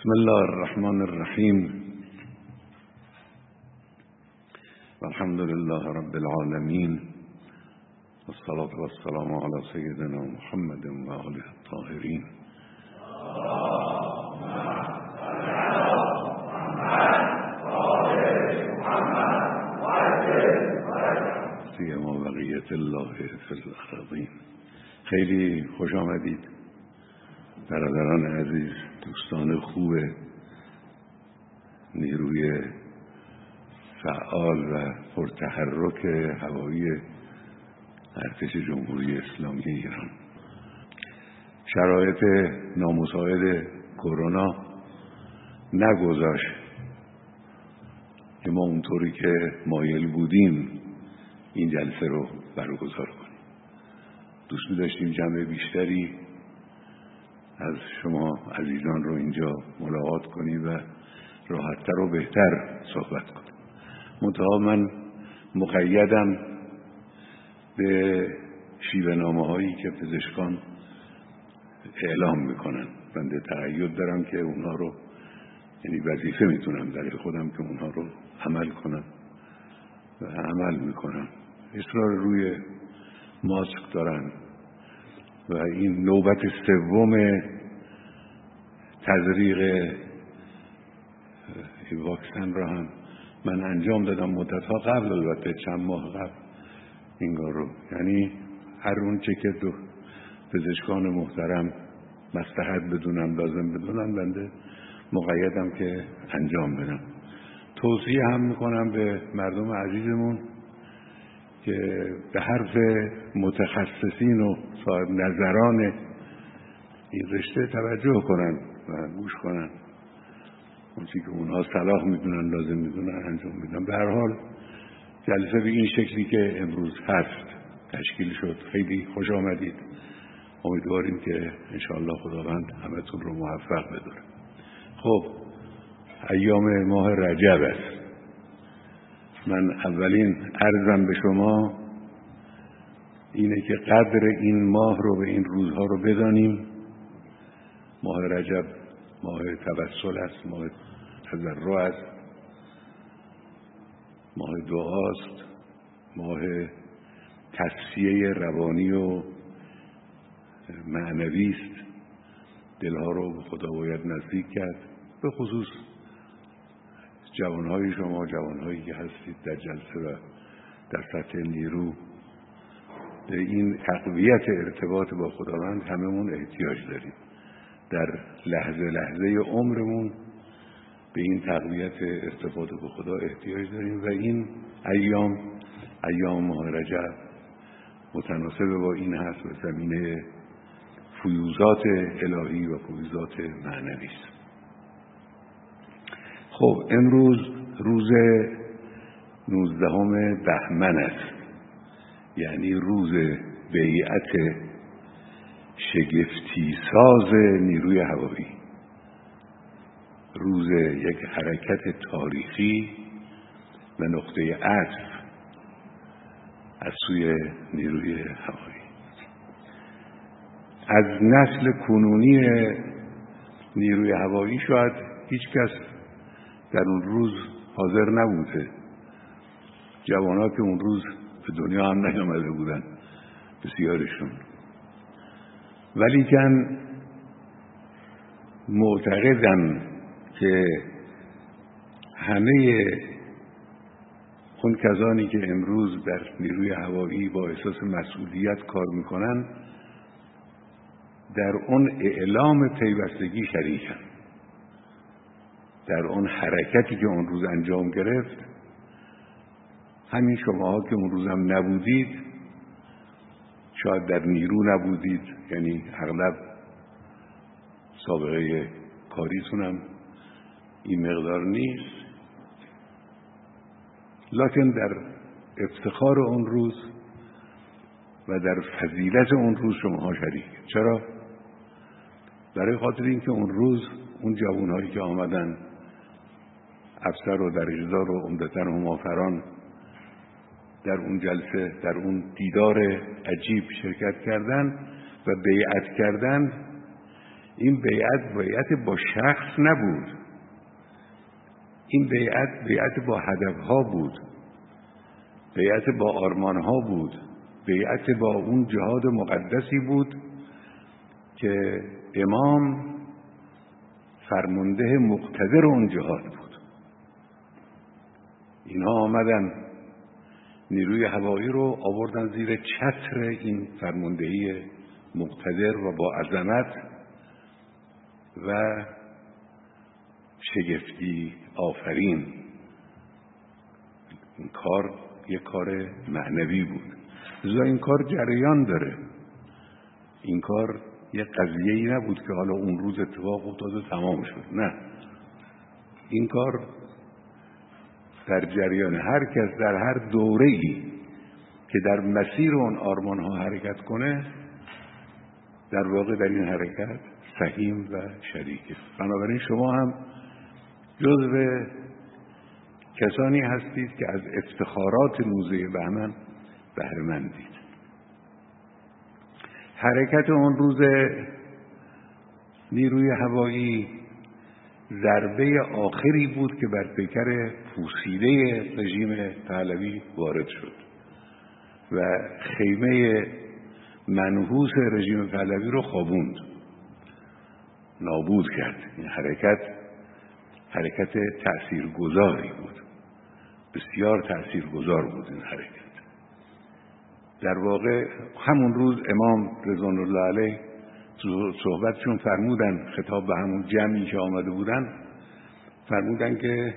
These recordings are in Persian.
بسم الله الرحمن الرحیم الحمد لله رب العالمين والصلاة والسلام على سيدنا محمد وآله الطاهرين. سیما بقیت الله فی الارضین خیلی خوش آمدید. برادران عزیز دوستان خوب نیروی فعال و پرتحرک هوایی ارتش جمهوری اسلامی ایران. شرایط نامساعد کرونا نگذاشت. که ما اونطوری که مایل بودیم این جلسه رو برگزار کنیم. دوست می داشتیم جمع بیشتری از شما عزیزان رو اینجا ملاقات کنیم و راحتتر و بهتر صحبت کنیم منتها من مقیدم به شیوه نامه هایی که پزشکان اعلام می‌کنن. بنده تقید دارم که اونها رو یعنی وظیفه می‌تونم در خودم که اونها رو عمل کنم و عمل می‌کنم. اصرار روی ماسک دارن و این نوبت سوم تزریق واکسن را هم من انجام دادم مدت ها قبل البته چند ماه قبل این رو. یعنی هر اون چه که دو پزشکان محترم مستحد بدونم لازم بدونم بنده مقیدم که انجام بدم. توصیه هم می‌کنم به مردم عزیزمون که به حرف متخصصین و صاحب نظران این رشته توجه کنن. و گوش کنن. اون که اونها صلاح می‌دونن لازم می‌دونن انجام میدن. به هر حال جلسه به این شکلی که امروز هست تشکیل شد. خیلی خوش آمدید. امیدواریم که انشاءالله خداوند همتون رو موفق بداره خب ایام ماه رجب است. من اولین عرضم به شما اینه که قدر این ماه رو به این روزها رو بدانیم. ماه رجب ماه توسل است ماه تضرع است ماه دعاست ماه تصفیه روانی و معنوی است. دلها رو به خدا باید نزدیک کرد. به خصوص جوانهای شما جوانهایی که هستید در جلسه و در سطح نیرو. به این تقویت ارتباط با خداوند هممون احتیاج داریم. در لحظه لحظه عمرمون به این تقویت ارتباط با خدا احتیاج داریم و این ایام ایام ماه رجب متناسب با این هست و زمینه فیوزات الهی و فیوزات معنوی است. خب امروز روز نوزدهم بهمن است. یعنی روز بیعت شگفتی ساز نیروی هوایی. روز یک حرکت تاریخی و نقطه عطف از سوی نیروی هوایی. از نسل کنونی نیروی هوایی شاید هیچ کس در اون روز حاضر نبوده. جوانها که اون روز به دنیا هم نیامده بودن. بسیارشون. ولی کن معتقدم که همه اون کسانی که امروز در نیروی هوایی با احساس مسئولیت کار می‌کنن در اون اعلام پیوستگی شریکن. در اون حرکتی که اون روز انجام گرفت همین شماها که اون روزم نبودید شاید در نیرو نبودید. یعنی اغلب سابقه کاریتونم این مقدار نیست. لکن در افتخار اون روز و در فضیلت اون روز شماها شریک. چرا؟ برای خاطر اینکه اون روز اون جوانهایی که آمدن افسر و درجدار و عمدتا همافران در اون جلسه در اون دیدار عجیب شرکت کردن و بیعت کردن این بیعت بیعت با شخص نبود. این بیعت بیعت با هدفها بود. بیعت با آرمانها بود. بیعت با اون جهاد مقدسی بود که امام فرمانده مقتدر اون جهاد بود. اینها آمدن نیروی هوایی رو آوردن زیر چتر این فرماندهی مقتدر و با عظمت و شگفتی آفرین. این کار یک کار معنوی بود. لذا این کار جریان داره. این کار یه قضیه ای نبود که حالا اون روز اتفاق افتاد و تمام شد. نه. این کار در جریان. هر کس در هر دوره ای که در مسیر اون آرمان ها حرکت کنه در واقع در این حرکت سهیم و شریکه. بنابراین شما هم جزو کسانی هستید که از افتخارات موزه بهمن بهرمندید حرکت اون روز نیروی هوایی ضربه آخری بود که بر پیکر پوسیده رژیم پهلوی وارد شد و خیمه منحوس رژیم پهلوی رو خوابوند. نابود کرد. این حرکت حرکت تاثیرگذاری بود. بسیار تاثیرگذار بود این حرکت. در واقع همون روز امام رضوان الله علیه صحبتشون فرمودن خطاب به همون جمعی که آمده بودن فرمودن که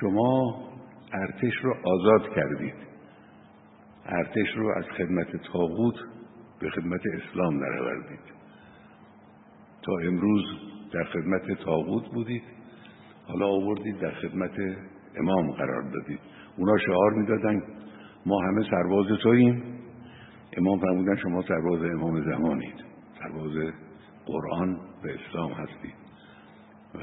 شما ارتش رو آزاد کردید. ارتش رو از خدمت تاغوت به خدمت اسلام درآوردید. تا امروز در خدمت تاغوت بودید. حالا آوردید در خدمت امام قرار دادید. اونا شعار می‌دادن ما همه سرباز توییم. امام فرمودن شما سرباز امام زمانید. سرباز قرآن و اسلام هستید. و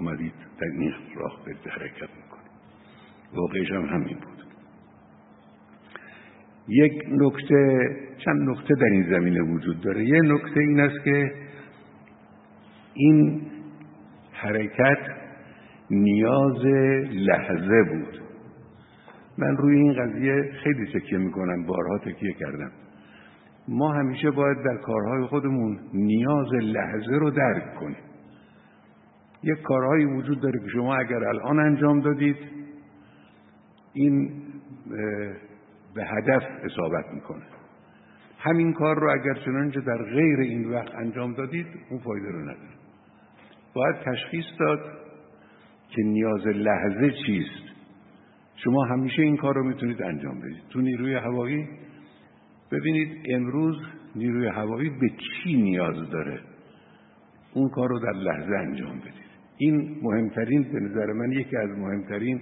آمدید در این راه به حرکت می‌کنید واقعش هم همین بود. یک نکته چند نکته در این زمینه وجود داره. یه نکته این است که این حرکت نیاز لحظه بود. من روی این قضیه خیلی تکیه می‌کنم بارها تکیه کردم. ما همیشه باید در کارهای خودمون نیاز لحظه رو درک کنیم. یک کارهایی وجود داره که شما اگر الان انجام دادید این به هدف اصابت می‌کنه. همین کار رو اگر چنانچه در غیر این وقت انجام دادید اون فایده رو نداره. باید تشخیص داد که نیاز لحظه چیست. شما همیشه این کار رو می‌تونید انجام بدید. تو نیروی هوایی ببینید امروز نیروی هوایی به چی نیاز داره؟ اون کار رو در لحظه انجام بدید. این مهمترین به نظر من یکی از مهمترین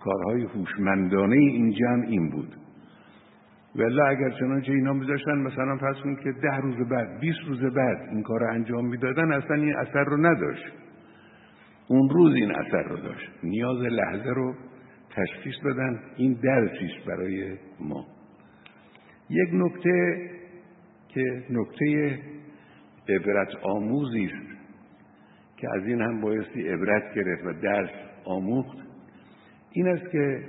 کارهای هوشمندانه این جمع این بود. ولی اگر چنانچه اینا میذاشتن مثلا فرض کنید که ده روز بعد 20 روز بعد این کار رو انجام می‌دادن اصلا این اثر رو نداشت. اون روز این اثر رو داشت. نیاز لحظه رو تشخیص دادن این درسیست برای ما. یک نکته که نکته عبرت آموزی است که از این هم بایستی عبرت گرفت و درس آموخت. این است که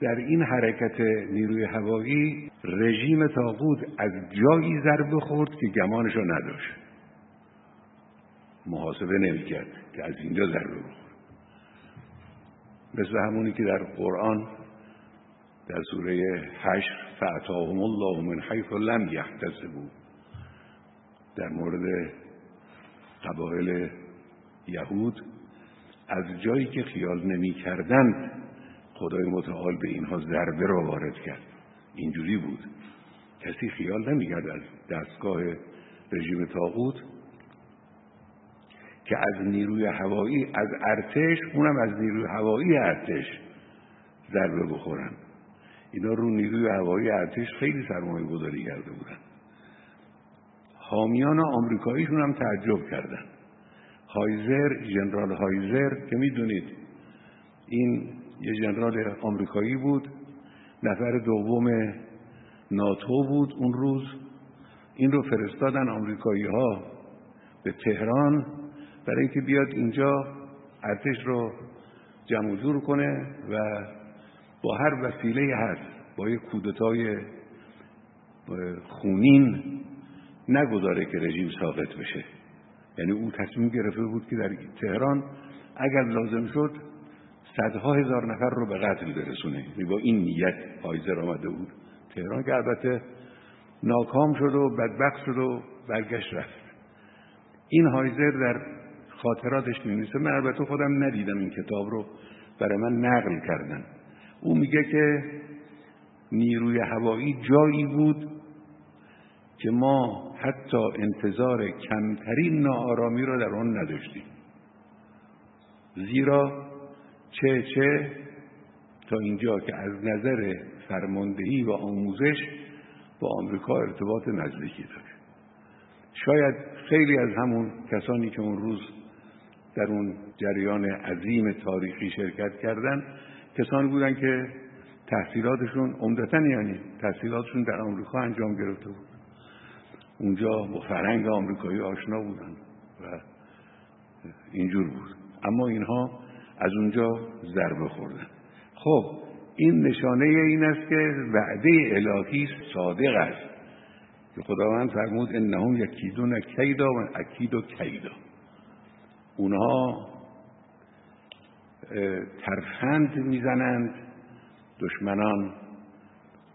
در این حرکت نیروی هوایی رژیم تاغوت از جایی ضربه خورد که گمانش را نداشت. محاسبه نمی‌کرد که از اینجا ضربه بخورد. مثل همونی که در قرآن در سوره حشر فعتاهم الله من حیث لم یحتسبوا. در مورد قبایل یهود از جایی که خیال نمی کردند خدای متعال به اینها ضربه را وارد کرد. اینجوری بود. کسی خیال نمی‌کرد از دستگاه رژیم تاغوت که از نیروی هوایی از ارتش اونم از نیروی هوایی ارتش ضربه بخورن. اینا رو نیروی هوایی ارتش خیلی سرمایه گذاری کرده بودن. حامیان آمریکاییشون هم تعجب کردن. هایزر جنرال هایزر که می‌دونید این یه جنرال آمریکایی بود نفر دوم ناتو بود اون روز. این رو فرستادن آمریکایی ها به تهران برای اینکه بیاد اینجا ارتش رو جمع جور کنه و با هر وسیله هست با یک کودتای خونین نگذاره که رژیم ساقط بشه. یعنی او تصمیم گرفته بود که در تهران اگر لازم شد صدها هزار نفر رو به قتل برسونه. یعنی با این نیت هایزر آمده بود. تهران که البته ناکام شد و بدبخت شد و برگشت رفت. این هایزر در خاطراتش می من البته خودم ندیدم این کتاب رو برای من نقل کردن. او میگه که نیروی هوایی جایی بود که ما حتی انتظار کمترین ناآرامی را در آن نداشتیم. زیرا چه چه تا اینجا که از نظر فرماندهی و آموزش با آمریکا ارتباط نزدیکی داره. شاید خیلی از همون کسانی که اون روز در اون جریان عظیم تاریخی شرکت کردن کسانی بودن که تحصیلاتشون عمدتا یعنی تحصیلاتشون در آمریکا انجام گرفته بود. اونجا با فرهنگ آمریکایی آشنا بودن و اینجور بود. اما اینها از اونجا ضربه خوردن. خب این نشانه این است که وعده الهی صادق است. که خداوند فرمود انهم یکیدون کیدا و اکید و کیدا. اونها ترفند می‌زنند دشمنان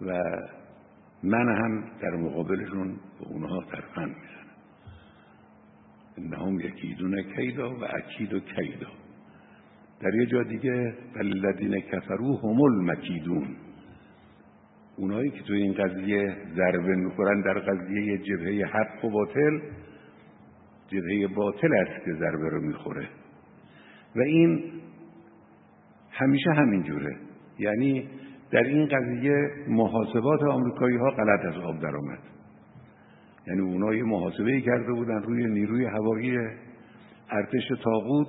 و من هم در مقابلشون به اونها ترفند می‌زنم انهم یکیدون کیدا و اکید و کیدا. در یه جا دیگه الذین کفرو هم المکیدون. اونایی که توی این قضیه ضربه می‌خورن در قضیه جبهه حق و باطل جبهه باطل است که ضربه رو می‌خوره. و این همیشه همینجوره یعنی در این قضیه محاسبات آمریکایی ها غلط از آب درآمد. یعنی اونها یه محاسبه کرده بودن روی نیروی هوایی ارتش تاغوت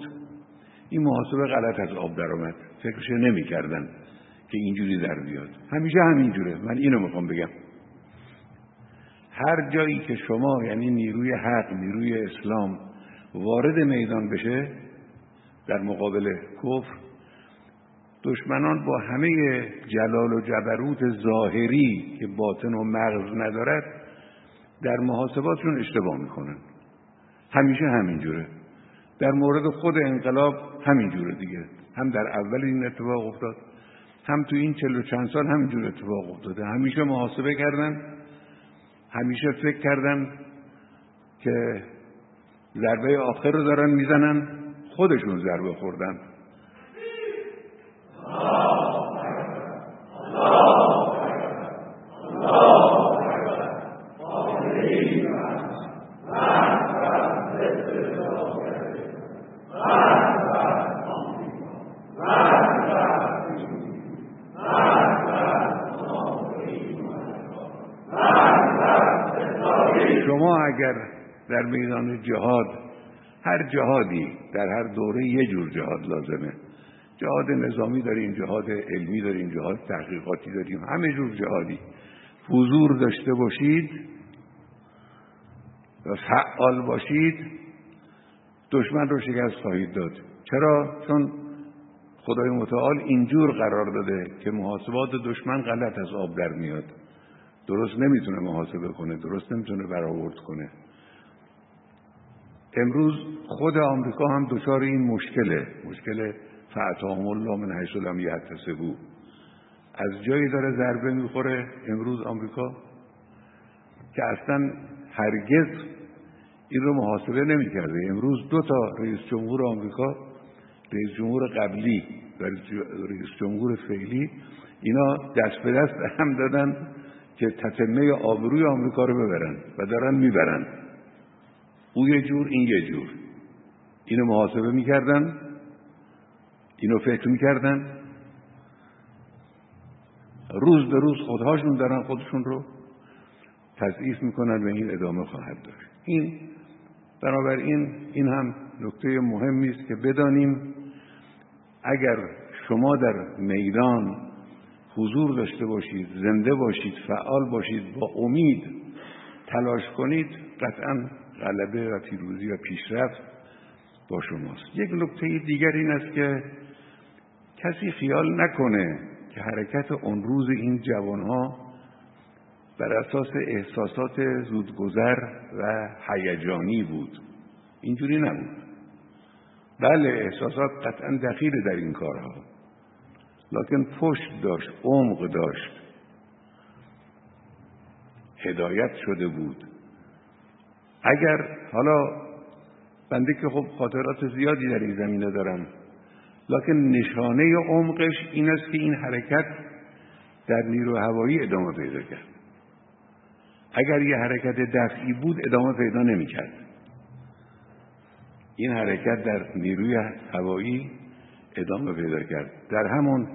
این محاسبه غلط از آب درآمد. فکرش نمی‌کردن که اینجوری در بیاد. همیشه همینجوره. من اینو می‌خوام بگم. هر جایی که شما یعنی نیروی حق نیروی اسلام وارد میدان بشه در مقابل کفر دشمنان با همه جلال و جبروت ظاهری که باطن و مغز ندارد در محاسباتشون اشتباه می‌کنن. همیشه همینجوره در مورد خود انقلاب همینجوره دیگه. هم در اول این اتفاق افتاد هم تو این چلو چند سال همینجور اتفاق افتاده. همیشه محاسبه کردن همیشه فکر کردن که ضربه آخر رو دارن می‌زنن خودشون ضربه خوردن در میدان جهاد هر جهادی در هر دوره یه جور جهاد لازمه. جهاد نظامی داریم جهاد علمی داریم جهاد تحقیقاتی داریم همه جور جهادی. حضور داشته باشید و فعال باشید دشمن رو شکست خواهید داد. چرا؟ چون خدای متعال اینجور قرار داده که محاسبات دشمن غلط از آب در میاد. درست نمی‌تونه محاسبه کنه درست نمی‌تونه برآورد کنه. امروز خود آمریکا هم دچار این مشکله. مشکل فعتاهم الله من حیث لم یحتسبوا از جایی داره ضربه می‌خوره امروز آمریکا که اصلا هرگز این رو محاسبه نمی‌کرده. امروز دو تا رئیس جمهور آمریکا رئیس جمهور قبلی و رئیس جمهور فعلی اینا دست به دست هم دادن که تتمه آبروی آمریکا رو ببرن و دارن می‌برن. او یه جور این یه جور. اینو محاسبه می‌کردن اینو فکر می‌کردن. روز به روز خودهاشون دارن خودشون رو تضعیف می‌کنن و این ادامه خواهد داشت. این بنابراین این هم نکته مهمی است که بدانیم اگر شما در میدان حضور داشته باشید زنده باشید فعال باشید با امید تلاش کنید قطعا غلبه و پیروزی و پیشرفت با شماست. یک نکته دیگر این است که کسی خیال نکنه که حرکت اون روز این جوانها بر اساس احساسات زودگذر و هیجانی بود. اینجوری نبود. بله احساسات قطعا دخیله در این کارها. لکن پشت داشت عمق داشت. هدایت شده بود. اگر حالا بنده که خب خاطرات زیادی در این زمینه دارم لکن نشانه عمقش این است که این حرکت در نیرو هوایی ادامه پیدا کرد. اگر یه حرکت دفعی بود ادامه پیدا نمی‌کرد. این حرکت در نیروی هوایی ادامه پیدا کرد. در همون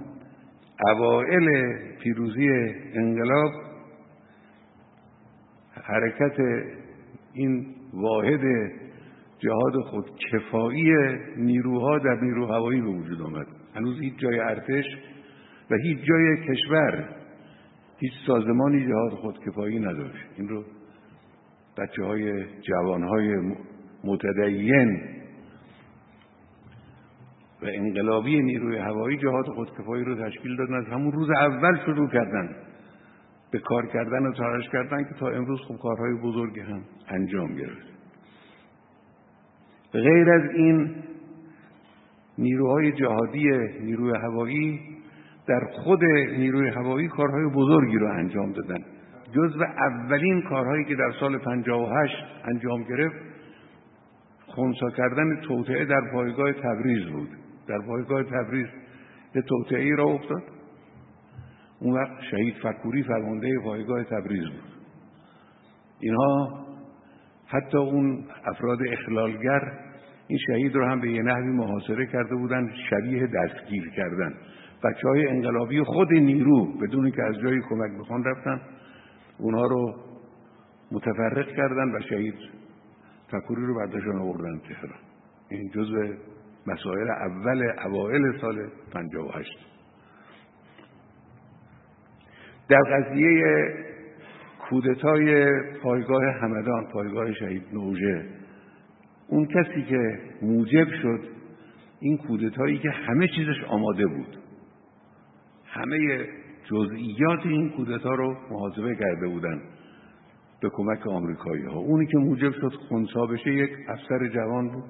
اوائل پیروزی انقلاب حرکت این واحد جهاد خود کفایی نیروها در نیرو هوایی به وجود آمد. هنوز هیچ جای ارتش و هیچ جای کشور هیچ سازمانی جهاد خود کفایی نداشت. این رو بچه های جوان های متدین و انقلابی نیروی هوایی جهاد خودکفایی رو تشکیل دادن. از همون روز اول شروع کردن. به کار کردن و تلاش کردن که تا امروز خب کارهای بزرگی هم انجام گرفت. غیر از این نیروهای جهادی نیروی هوایی در خود نیروی هوایی کارهای بزرگی رو انجام دادن. جزو اولین کارهایی که در سال 58 انجام گرفت خونسا کردن توطعه در پایگاه تبریز بود. در پایگاه تبریز یه توطعه ای را افتاد. اون وقت شهید فکوری فرمانده پایگاه تبریز بود. اینها حتی اون افراد اخلالگر این شهید رو هم به یه نحوی محاصره کرده بودن شبیه دستگیر کردن. بچه های انقلابی خود نیرو بدون که از جایی کمک بخوان رفتن اونها رو متفرق کردن و شهید فکوری رو برداشتن آوردن تهران. این جزء مسائل اول اوائل سال 58 در قضیه کودتای پایگاه همدان پایگاه شهید نوژه اون کسی که موجب شد این کودتایی که همه چیزش آماده بود همه جزئیات این کودتا رو محاسبه کرده بودن به کمک آمریکایی ها اونی که موجب شد خونسا بشه یک افسر جوان بود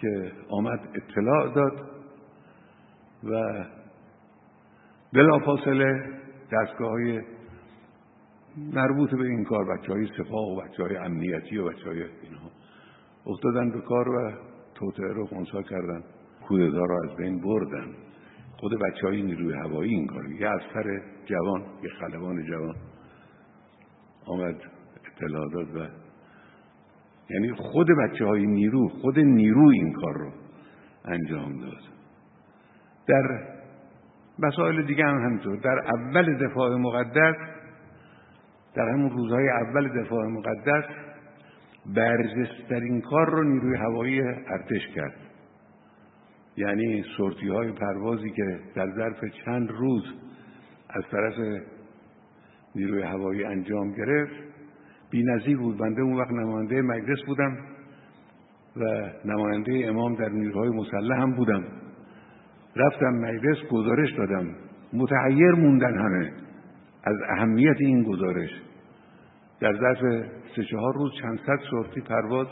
که آمد اطلاع داد و بلافاصله دستگاه های مربوط به این کار بچه های سپاه و بچه های امنیتی و بچه های اینها افتادن به کار و توطعه رو خونسا کردن. کودتا رو از بین بردن. خود بچه های نیروی هوایی این کار یه افسر جوان یه خلبان جوان آمد اطلاع داد و یعنی خود بچه های نیرو خود نیرو این کار رو انجام داد. در مسائل دیگه هم همینطور. در اول دفاع مقدس در همون روزهای اول دفاع مقدس برجسترین کار رو نیروی هوایی ارتش کرد. یعنی سورتی های پروازی که در ظرف چند روز از طرف نیروی هوایی انجام گرفت بی نظیر بود. بنده اون وقت نماینده مجلس بودم و نماینده امام در نیروهای مسلح هم بودم. رفتم مجلس گزارش دادم. متحیر موندن همه. از اهمیت این گزارش. در ظرف سه چهار روز چند صد سورتی پرواز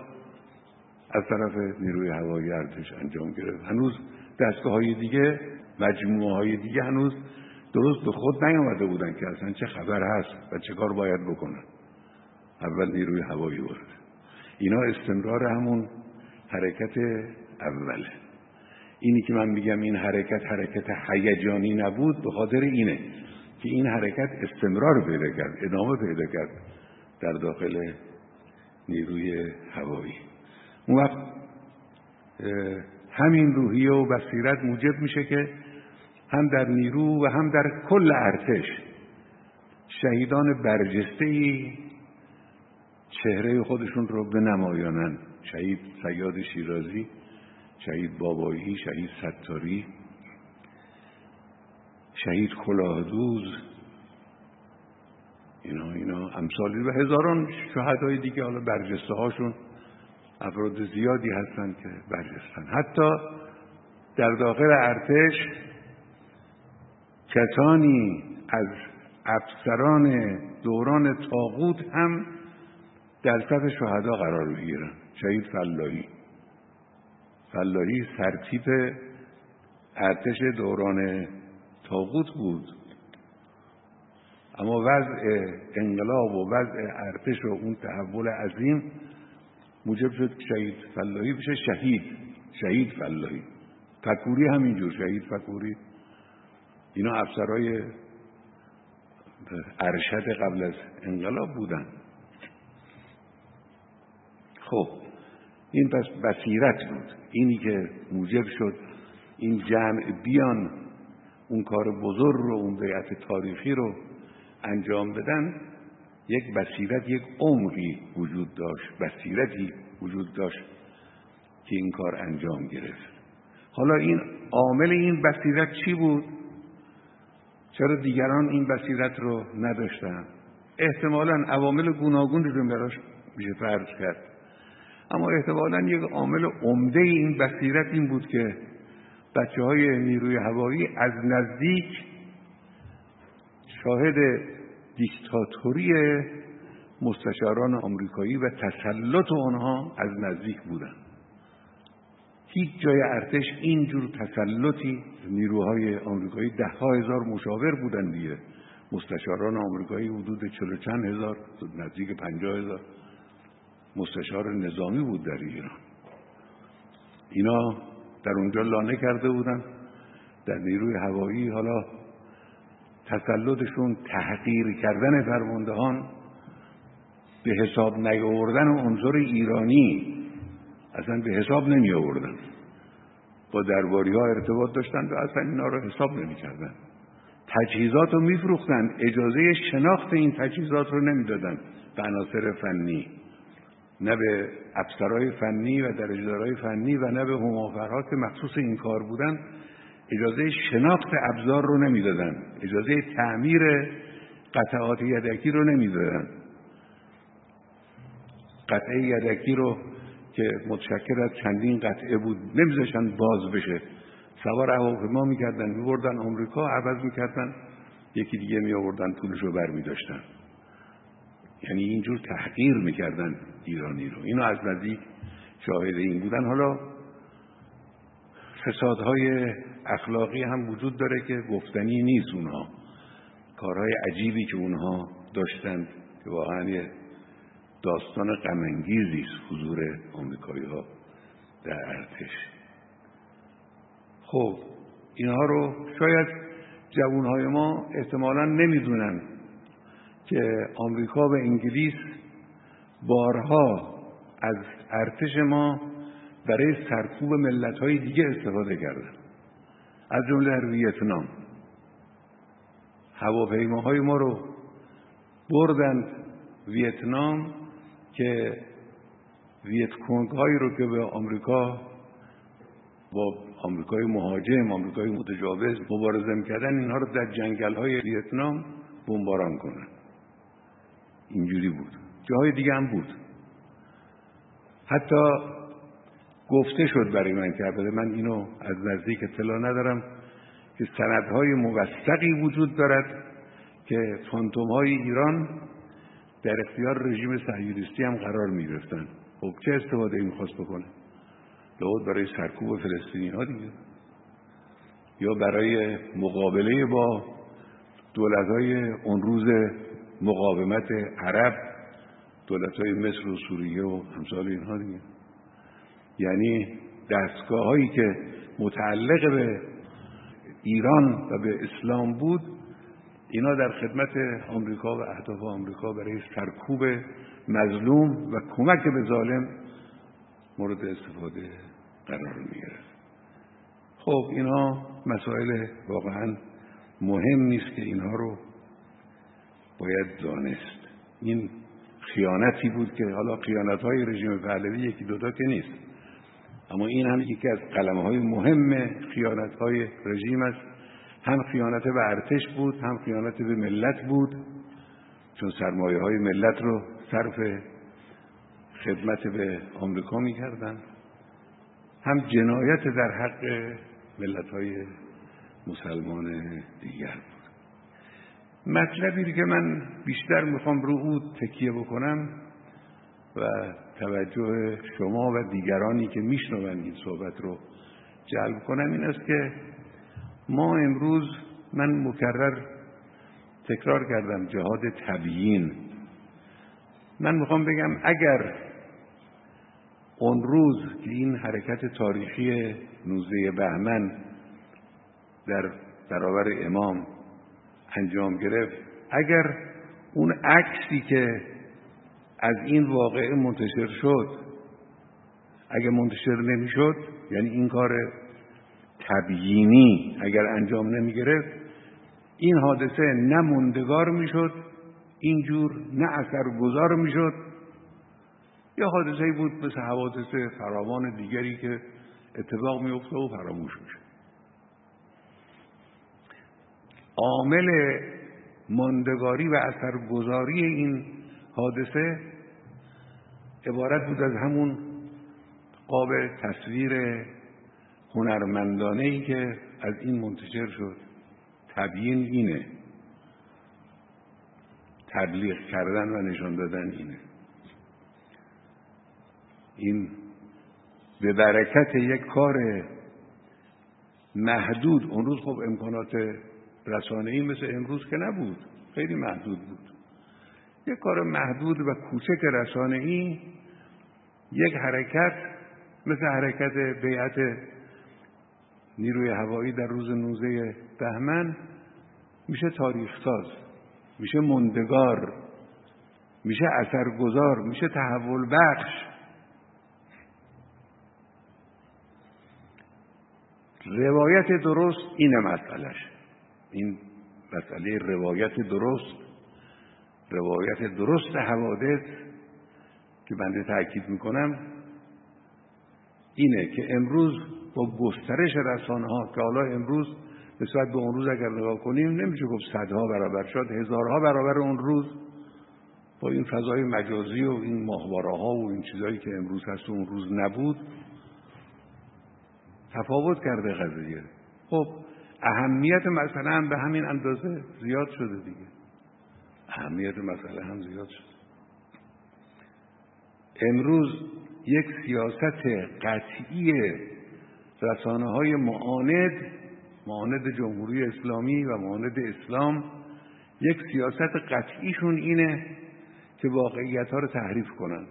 از طرف نیروی هوایی ارتش انجام گرفت. هنوز دستگاه های دیگه مجموعه های دیگه هنوز درست به خود نیامده بودن که اصلا چه خبر هست و چه کار باید بکنن. اول نیروی هوایی ورد اینا استمرار همون حرکت اوله. اینی که من میگم این حرکت حرکت هیجانی نبود به خاطر اینه که این حرکت استمرار پیدا کرد ادامه پیدا کرد در داخل نیروی هوایی. اون وقت همین روحیه و بصیرت موجب میشه که هم در نیرو و هم در کل ارتش شهیدان برجسته ای چهره خودشون رو بنمایانند شهید سیاد شیرازی شهید بابایی شهید ستاری شهید کلاهدوز اینا اینا. امثالی و هزاران شهدای دیگه. حالا برجسته هاشون افراد زیادی هستند که برجستن. حتی در داخل ارتش کسانی از افسران دوران تاغوت هم در صف شهدا قرار می‌گیرن. شهید فلاحی فلاحی سرتیپ ارتش دوران تاغوت بود. اما وضع انقلاب و وضع ارتش و اون تحول عظیم موجب شد شهید فلاحی بشه شهید شهید فلاحی فکوری همینجور شهید فکوری. اینا افسرهای ارشد قبل از انقلاب بودن. خب. این پس بصیرت بود. اینی که موجب شد این جمع بیان اون کار بزرگ رو اون بیعت تاریخی رو انجام بدن یک بصیرت یک عمقی وجود داشت بصیرتی وجود داشت که این کار انجام گرفت. حالا این عامل این بصیرت چی بود؟ چرا دیگران این بصیرت رو نداشتن؟ احتمالا عوامل گوناگون رو براش میشه فرض کرد. اما احتمالا یک عامل عمده این بصیرت این بود که بچه های نیروی هوایی از نزدیک شاهد دیکتاتوری مستشاران آمریکایی و تسلط آنها از نزدیک بودند. هیچ جای ارتش اینجور تسلطی نیروهای آمریکایی ده ها هزار مشاور بودن دیگه. مستشاران آمریکایی حدود چلو چند هزار نزدیک پنجاه هزار. مستشار نظامی بود در ایران. اینا در اونجا لانه کرده بودن در نیروی هوایی حالا تسلطشون تحقیر کردن فرماندهان به حساب نیاوردن عنصر ایرانی اصلا به حساب نمی آوردن با درباری ها ارتباط داشتن و اصلا اینا رو حساب نمی کردن تجهیزات رو میفروختن. اجازه شناخت این تجهیزات رو نمی‌دادن. به عناصر فنی. نه به افسرهای فنی و درجدارهای فنی و نه به همافرها که مخصوص این کار بودن اجازه شناخت ابزار رو نمی‌دادن. اجازه تعمیر قطعات یدکی رو نمی‌دادن. قطعه یدکی رو که متشکل از چندین قطعه بود نمیذاشتن باز بشه. سوار هواپیما می‌کردن میبردن آمریکا عوض می‌کردن یکی دیگه می آوردن پولش رو بر می داشتن. یعنی اینجور تحقیر می‌کردن ایرانی رو. اینو از نزدیک شاهد این بودن. حالا فسادهای اخلاقی هم وجود داره که گفتنی نیست اونها. کارهای عجیبی که اونها داشتند که واقعا داستان غمانگیزی است حضور آمریکایی ها در ارتش. خب اینها رو شاید جوانهای ما احتمالا نمی‌دونن. که آمریکا و انگلیس بارها از ارتش ما برای سرکوب ملت های دیگه استفاده کردن. از جمله در ویتنام. هواپیماهای ما رو بردند ویتنام که ویتکونگ هایی رو که به آمریکا با آمریکای مهاجم آمریکای متجاوز مبارزه می‌کردن اینها رو در جنگل های ویتنام بمباران کنن. اینجوری بود. جاهای دیگه هم بود. حتی گفته شد برای من که من اینو از نزدیک اطلاع ندارم که سندهای موثقی وجود دارد که فانتوم های ایران در اختیار رژیم صهیونیستی هم قرار می گرفتن خب چه استفاده ای می‌خواست بکنه؟ لابد برای سرکوب فلسطینی ها دیگه. یا برای مقابله با دولت های اون روز مقاومت عرب دولت های مصر و سوریه و همسال اینها دیگه. یعنی دستگاه هایی که متعلق به ایران و به اسلام بود اینا در خدمت آمریکا و اهداف آمریکا برای سرکوب مظلوم و کمک به ظالم مورد استفاده قرار می گرفت خب اینها مسائل واقعا مهم نیست که اینها رو باید دانست. این خیانتی بود که حالا خیانت های رژیم پهلوی یکی دوتا که نیست. اما این هم یکی از قلمه های مهم خیانت های رژیم است. هم خیانت به ارتش بود هم خیانت به ملت بود. چون سرمایه های ملت رو صرف خدمت به آمریکا می‌کردن. هم جنایت در حق ملت های مسلمان دیگر بود. مطلبی که من بیشتر می‌خوام رو او تکیه بکنم و توجه شما و دیگرانی که میشنون این صحبت رو جلب کنم این است که ما امروز من مکرر تکرار کردم جهاد تبیین. من می‌خوام بگم اگر اون روز که این حرکت تاریخی نوزه بهمن در برابر امام انجام گرفت. اگر اون عکسی که از این واقعه منتشر شد اگر منتشر نمی‌شد یعنی این کار تبیینی اگر انجام نمی گرفت این حادثه نه موندگار می‌شد اینجور نه اثرگذار می‌شد. یا حادثه بود مثل حوادث فراوان دیگری که اتفاق میفته و فراموش میشه. عامل ماندگاری و اثرگذاری این حادثه عبارت بود از همون قاب تصویر هنرمندانه ای که از این منتشر شد. تبیین اینه. تبلیغ کردن و نشان دادن اینه. این به برکت یک کار محدود. اون روز خب امکانات رسانه‌ای مثل امروز که نبود. خیلی محدود بود. یک کار محدود و کوچک رسانه‌ای یک حرکت مثل حرکت بیعت نیروی هوایی در روز 19 بهمن میشه تاریخ ساز میشه مندگار میشه اثرگذار میشه تحول بخش. روایت درست اینه مسئلهش. این مسئله روایت درست روایت درست حوادث که بنده تاکید می‌کنم اینه که امروز با گسترش رسانه ها که حالا امروز نسبت به اون روز اگر نگاه کنیم نمیشه گفت صدها برابر شد هزارها برابر اون روز با این فضای مجازی و این ماهواره ها و این چیزهایی که امروز هست و اون روز نبود تفاوت کرده قضیه. خب اهمیت مسئله هم به همین اندازه زیاد شده دیگه. اهمیت مسئله هم زیاد شده. امروز یک سیاست قطعی رسانه های معاند معاند جمهوری اسلامی و معاند اسلام یک سیاست قطعیشون اینه که واقعیت ها رو تحریف کنن.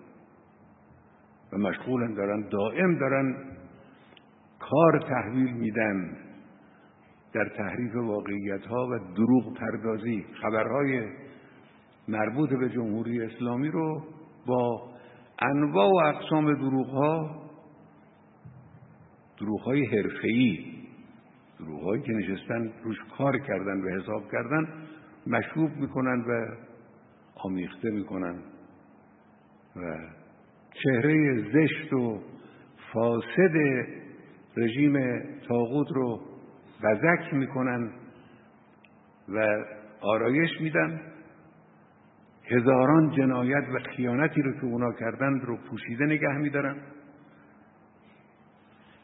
و مشغولن دارن دائم دارن کار تحویل میدن. در تحریف واقعیت ها و دروغ پردازی خبرهای مربوط به جمهوری اسلامی رو با انواع و اقسام دروغ ها دروغ های حرفه‌ای دروغ هایی که نشستن روش کار کردن و حساب کردن مشروب می‌کنن و آمیخته می‌کنن و چهره زشت و فاسد رژیم تاغوت رو بزک می‌کنن و آرایش میدن. هزاران جنایت و خیانتی رو که اونا کردن رو پوشیده نگه میدارن.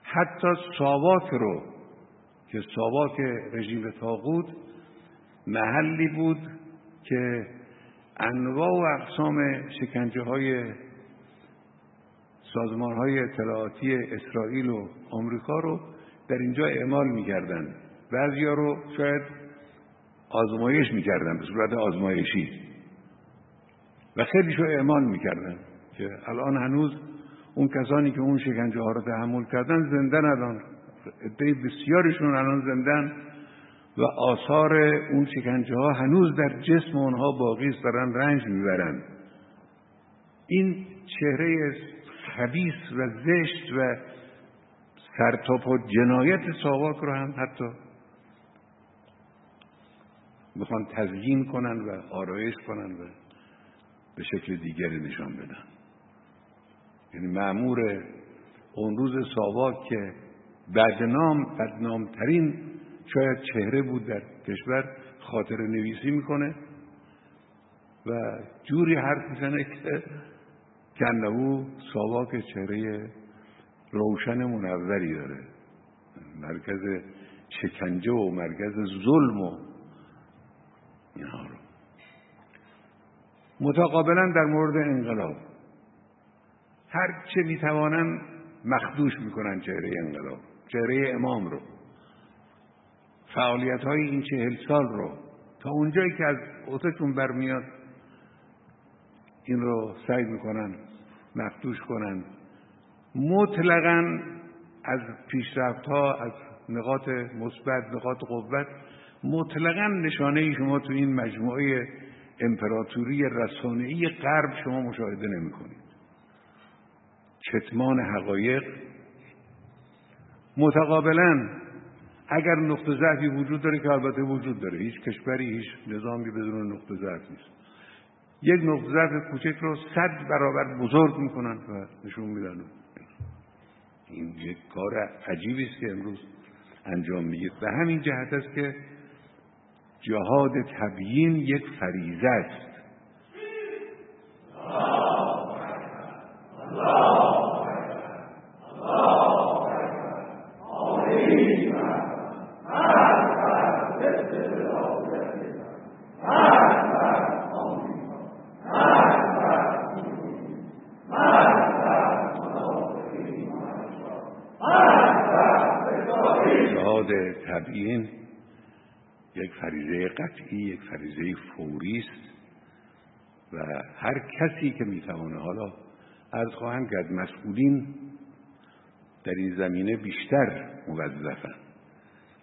حتی ساواک رو که ساواک رژیم تاغوت محلی بود که انواع و اقسام شکنجه های سازمان های اطلاعاتی اسرائیل و آمریکا رو در اینجا اعمال می‌کردن. بعضیا رو شاید آزمایش می‌کردن به صورت آزمایشی. و خیلیشو اعمال می‌کردن که الان هنوز اون کسانی که اون شکنجه ها رو تحمل کردن زنده ندان عده بسیارشون الان زندن و آثار اون شکنجه ها هنوز در جسم اونها باقی است دارن رنج می‌برن. این چهره خبیس و زشت و سرتاپ و جنایت ساواک رو هم حتی می‌خوان تزیین کنن و آرایش کنن و به شکل دیگری نشان بدن. یعنی معمور اون روز ساواک که بدنام بدنامترین شاید چهره بود در کشور خاطر نویسی می‌کنه و جوری حرف می‌زنه که کنهو ساواک چهره روشن منوری داره. مرکز شکنجه و مرکز ظلم و اینها رو. متقابلا در مورد انقلاب. هر چه می‌توانن مخدوش می‌کنن چهره انقلاب چهره امام رو. فعالیت های این چهل سال رو. تا اونجایی که از اوتشون برمیاد این رو سعی می‌کنن مخدوش کنن. مطلقا از پیشرفت ها از نقاط مثبت نقاط قوت مطلقا نشانه شما تو این مجموعه امپراتوری رسانه‌ای غرب شما مشاهده نمی کنید کتمان حقایق. متقابلا اگر نقطه ضعفی وجود داره که البته وجود داره. هیچ کشوری هیچ نظامی بدون نقطه ضعف نیست. یک نقطه ضعف کوچک رو صد برابر بزرگ می‌کنن و نشون میدن. این یک کار عجیبی است که امروز انجام می‌گیره. و همین جهت است که جهاد تبیین یک فریزه است. تبیین یک فریزه قطعی یک فریزه فوری است. و هر کسی که می‌توانه حالا از خواهم کرد مسئولین در این زمینه بیشتر موظفن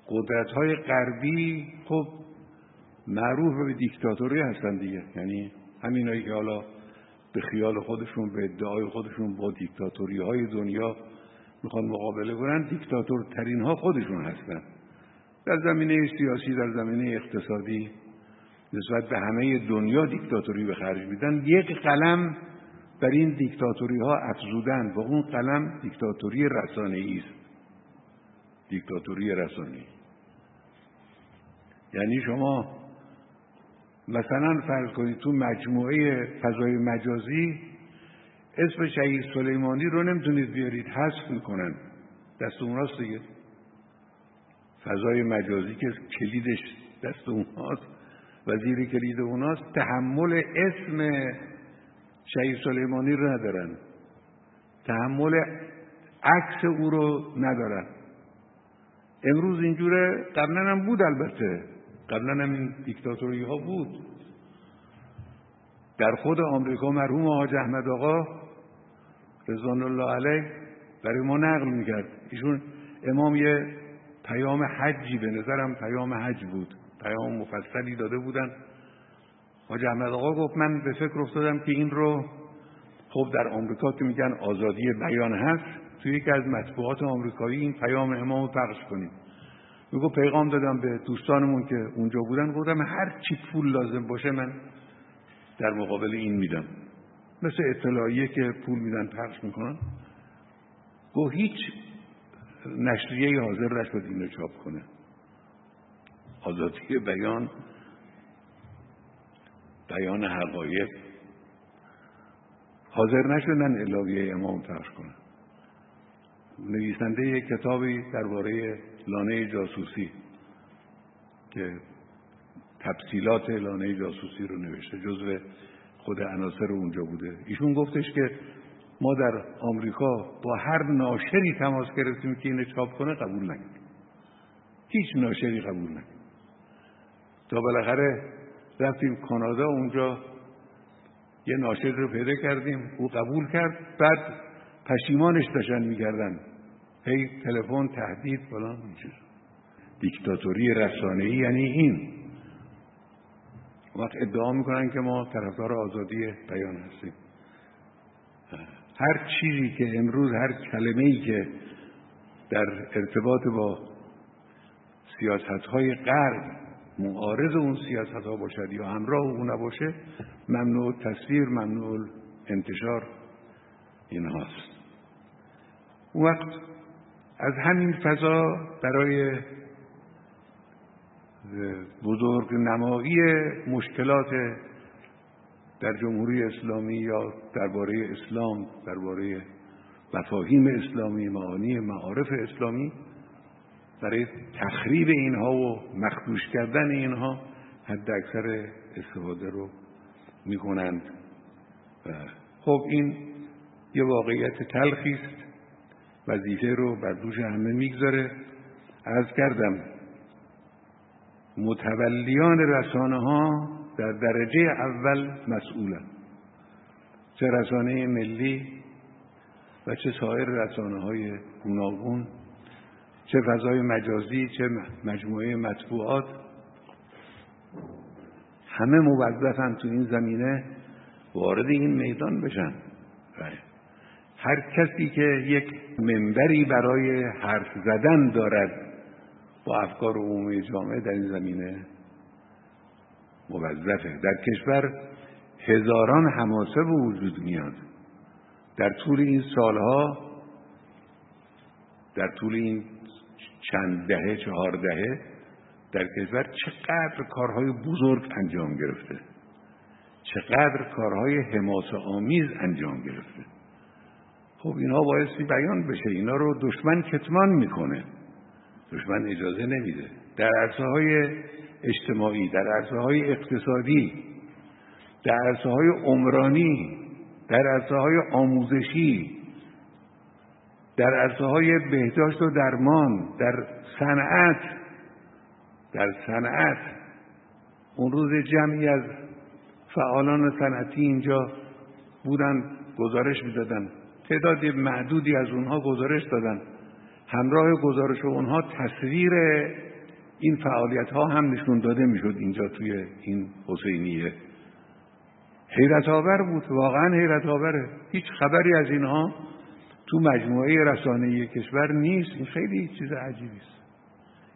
قدرت های غربی خب معروف به دیکتاتوری هستن دیگه. یعنی همینایی که حالا به خیال خودشون به ادعای خودشون با دیکتاتوری های دنیا می‌خوان مقابله کنن دیکتاتور ترین ها خودشون هستن در زمینه سیاسی در زمینه اقتصادی نسبت به همه دنیا دیکتاتوری به خرج میدن. یک قلم بر این دیکتاتوری ها افزودن و اون قلم دیکتاتوری رسانه است. دیکتاتوری رسانه یعنی شما مثلا فرض کنید تو مجموعه فضای مجازی اسم شهید سلیمانی رو نمی‌تونید بیارید. حذف می‌کنن. دست اوناست دیگه فضای مجازی که کلیدش دست اوناست وزیر کلید اوناست تحمل اسم شهید سلیمانی رو ندارن. تحمل عکس او رو ندارن. امروز اینجوره قبلا هم بود البته. قبلا هم این دیکتاتوری ها بود. در خود آمریکا مرحوم حاج احمد آقا رضوان الله علیه برای ما نقل می‌کرد. ایشون امام یه پیام حجی به نظرم پیام حج بود. پیام مفصلی داده بودن. حاج احمد آقا گفت من به فکر افتادم که این رو خب در آمریکا که میگن آزادی بیان هست توی یکی از مطبوعات آمریکایی این پیام امام رو پخش کنیم. میگو پیغام دادم به دوستانمون که اونجا بودن گفتم هر چی پول لازم باشه من در مقابل این میدم. مثل اطلاعیه که پول میدن پخش می‌کنن. گو هیچ نشریه حاضر نشد اینو چاپ کنه. آزادی بیان بیان حقایق. حاضر نشدن الاویه امام پخش کنن نویسنده یک کتابی درباره لانه جاسوسی که تفصیلات لانه جاسوسی رو نوشته جزو خود عناصر اونجا بوده. ایشون گفتش که ما در آمریکا با هر ناشری تماس گرفتیم که اینو چاپ کنه قبول نکرد. هیچ ناشری قبول نکرد. تا بالاخره رفتیم کانادا اونجا یه ناشر رو پیدا کردیم. او قبول کرد. بعد پشیمانش داشتن می‌کردن. هی تلفن تهدید فلان چیز. دیکتاتوری رسانه‌ای یعنی این. وقت ادعا می‌کنن که ما طرفدار آزادی بیان هستیم. هر چیزی که امروز هر کلمه ای که در ارتباط با سیاست های غرب معارض اون سیاست ها باشد یا همراه او نباشه ممنوع تصویر ممنوع انتشار این هاست وقت از همین فضا برای بزرگ نمایی مشکلات در جمهوری اسلامی یا درباره اسلام درباره مفاهیم اسلامی معانی معارف اسلامی برای تخریب اینها و مخدوش کردن اینها حد اکثر استفاده رو می‌کنند. خب این یه واقعیت تلخی است. وظیفه رو بر دوش همه می‌گذاره. از کردم متولیان رسانه ها در درجه اول مسئولن. چه رسانه ملی و چه سایر رسانه های گوناگون چه فضای مجازی چه مجموعه مطبوعات همه موظفن تو این زمینه وارد این میدان بشن بله. هر کسی که یک منبری برای حرف زدن دارد با افکار عمومی جامعه در این زمینه موظفه در کشور هزاران حماسه به وجود میاد. در طول این سالها در طول این چند دهه چهار دهه در کشور چقدر کارهای بزرگ انجام گرفته. چقدر کارهای حماسه آمیز انجام گرفته. خب اینها بایستی بیان بشه. اینا رو دشمن کتمان می‌کنه. دشمن اجازه نمیده. در عرصه های اجتماعی در عرصه های اقتصادی در عرصه های عمرانی در عرصه های آموزشی در عرصه های بهداشت و درمان در صنعت در صنعت. اون روز جمعی از فعالان صنعتی اینجا بودن گزارش می‌دادن. تعداد معدودی از اونها گزارش دادن. همراه گزارش اونها تصویر این فعالیت ها هم نشون داده می‌شد اینجا توی این حسینیه. حیرت آور بود واقعا حیرت آوره هیچ خبری از اینها تو مجموعه رسانه کشور نیست. این خیلی چیز عجیبی است.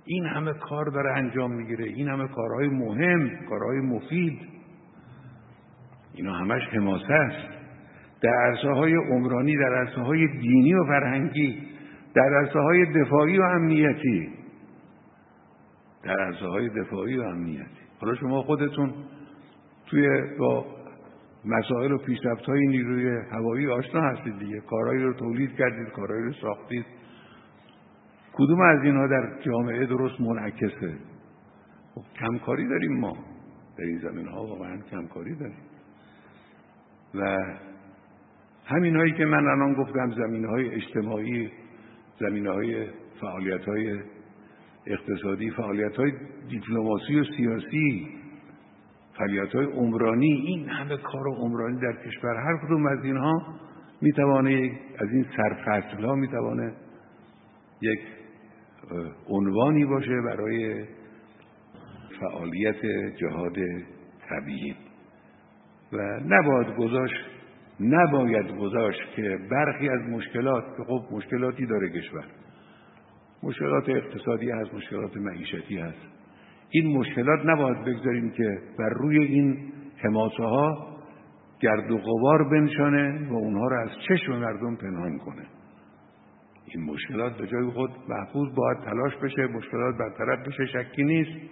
این همه کار داره انجام می‌گیره. این همه کارهای مهم کارهای مفید. اینا همش حماسه است. در عرصه های عمرانی در عرصه های دینی و فرهنگی در عرصه های دفاعی و امنیتی. در عرصه های دفاعی و امنیتی. حالا شما خودتون توی با مسائل و پیشرفت های نیروی هوایی آشنا هستید دیگه. کارهایی رو تولید کردید کارهایی رو ساختید. کدوم از اینها در جامعه درست منعکسه؟ خب کمکاری داریم ما. در این زمین ها واقعا کمکاری داریم. و همین هایی که من الان گفتم زمین های اجتماعی زمین های فعالیت های اقتصادی فعالیت های دیپلماسی و سیاسی فعالیت های عمرانی این همه کار عمرانی در کشور هر کدوم از اینها می‌توانه از این سرفصل ها می‌توانه یک عنوانی باشه برای فعالیت جهاد طبیعی. و نباید گذاشت نباید گذاشت که برخی از مشکلات که خب مشکلاتی داره کشور. مشکلات اقتصادی هست مشکلات معیشتی هست. این مشکلات نباید بگذاریم که بر روی این حماسه ها گرد و غبار بنشانه و اونها رو از چشم مردم پنهان کنه. این مشکلات به جای خود محفوظ باید تلاش بشه مشکلات برطرف بشه شکی نیست.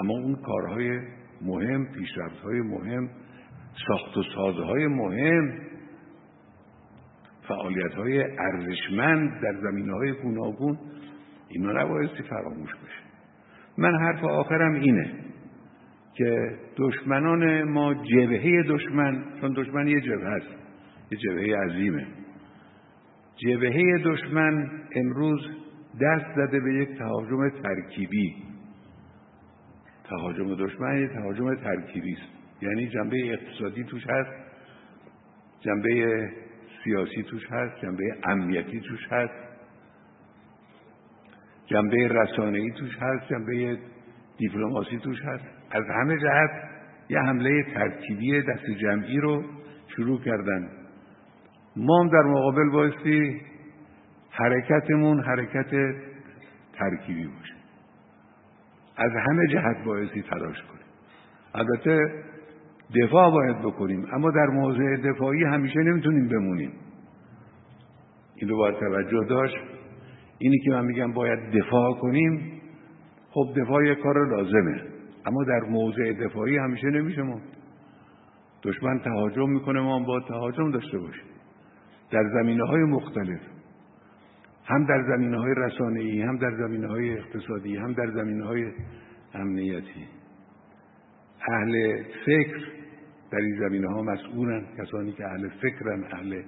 اما اون کارهای مهم پیشرفتهای مهم ساخت و سازهای مهم فعالیت های ارزشمند در زمینه های گوناگون اینا نبایستی فراموش بشه. من حرف آخرم اینه که دشمنان ما جبهه دشمن چون دشمن یه جبهه است یه جبهه عظیمه. جبهه دشمن امروز دست زده به یک تهاجم ترکیبی. تهاجم دشمن یه تهاجم ترکیبی است. یعنی جنبه اقتصادی توش هست جنبه سیاسی توش هست جنبه امنیتی توش هست. جنبه رسانه‌ای توش هست جنبه دیپلماسی توش هست. از همه جهت یه حمله ترکیبی دست جمعی رو شروع کردن. ما هم در مقابل بایستی حرکتمون حرکت ترکیبی باشه. از همه جهت بایستی تلاش کنیم. البته دفاع باید بکنیم اما در موضع دفاعی همیشه نمی‌تونیم بمونیم. این رو باید توجه داشت. اینی که من میگم باید دفاع کنیم خب دفاع یک کار لازمه. اما در موضع دفاعی همیشه نمیشه ما. دشمن تهاجم می‌کنه ما با تهاجم داشته باشیم. در زمینه های مختلف. هم در زمینه های رسانه ای هم در زمینه های اقتصادی هم در زمینه های امنیتی. اهل فکر در این زمینه ها مسئولن. کسانی که اهل فکرن اهل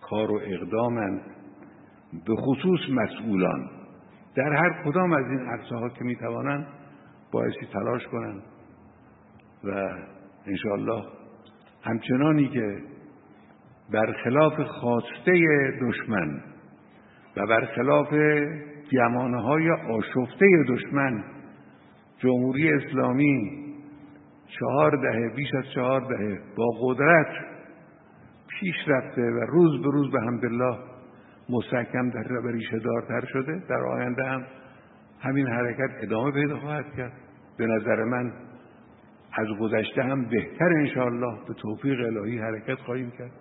کار و اقدامن. به خصوص مسئولان. در هر کدام از این عرصه ها که می‌توانند بایستی تلاش کنند و انشاءالله همچنانی که برخلاف خواسته دشمن و برخلاف گمانه های آشفته دشمن جمهوری اسلامی چهار دهه بیش از چهار دهه با قدرت پیش رفته و روز به روز به همدلله مستحکم در ریشه دارتر شده. در آینده هم همین حرکت ادامه پیدا خواهد کرد. به نظر من از گذشته هم بهتر انشاءالله به توفیق الهی حرکت خواهیم کرد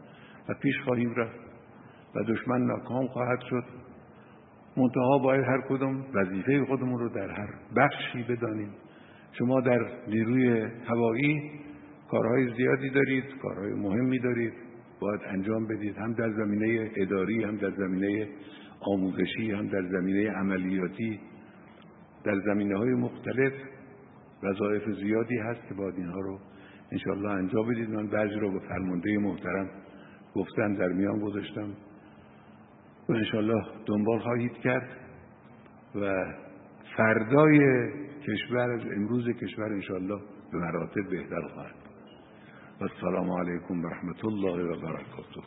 و پیش خواهیم رفت و دشمن ناکام خواهد شد. منتها باید هر کدوم وظیفه خودمون رو در هر بخشی بدانیم. شما در نیروی هوایی کارهای زیادی دارید کارهای مهمی دارید. باید انجام بدید. هم در زمینه اداری هم در زمینه آموزشی هم در زمینه عملیاتی. در زمینه های مختلف وظایف زیادی هست که باید اینها رو انشاءالله انجام بدید. من بعضی رو به فرمانده محترم گفتن در میان گذاشتم. و انشاءالله دنبال خواهید کرد و فردای کشور امروز کشور انشاءالله به مراتب بهتر خواهد. و السلام علیکم و رحمت الله و برکاته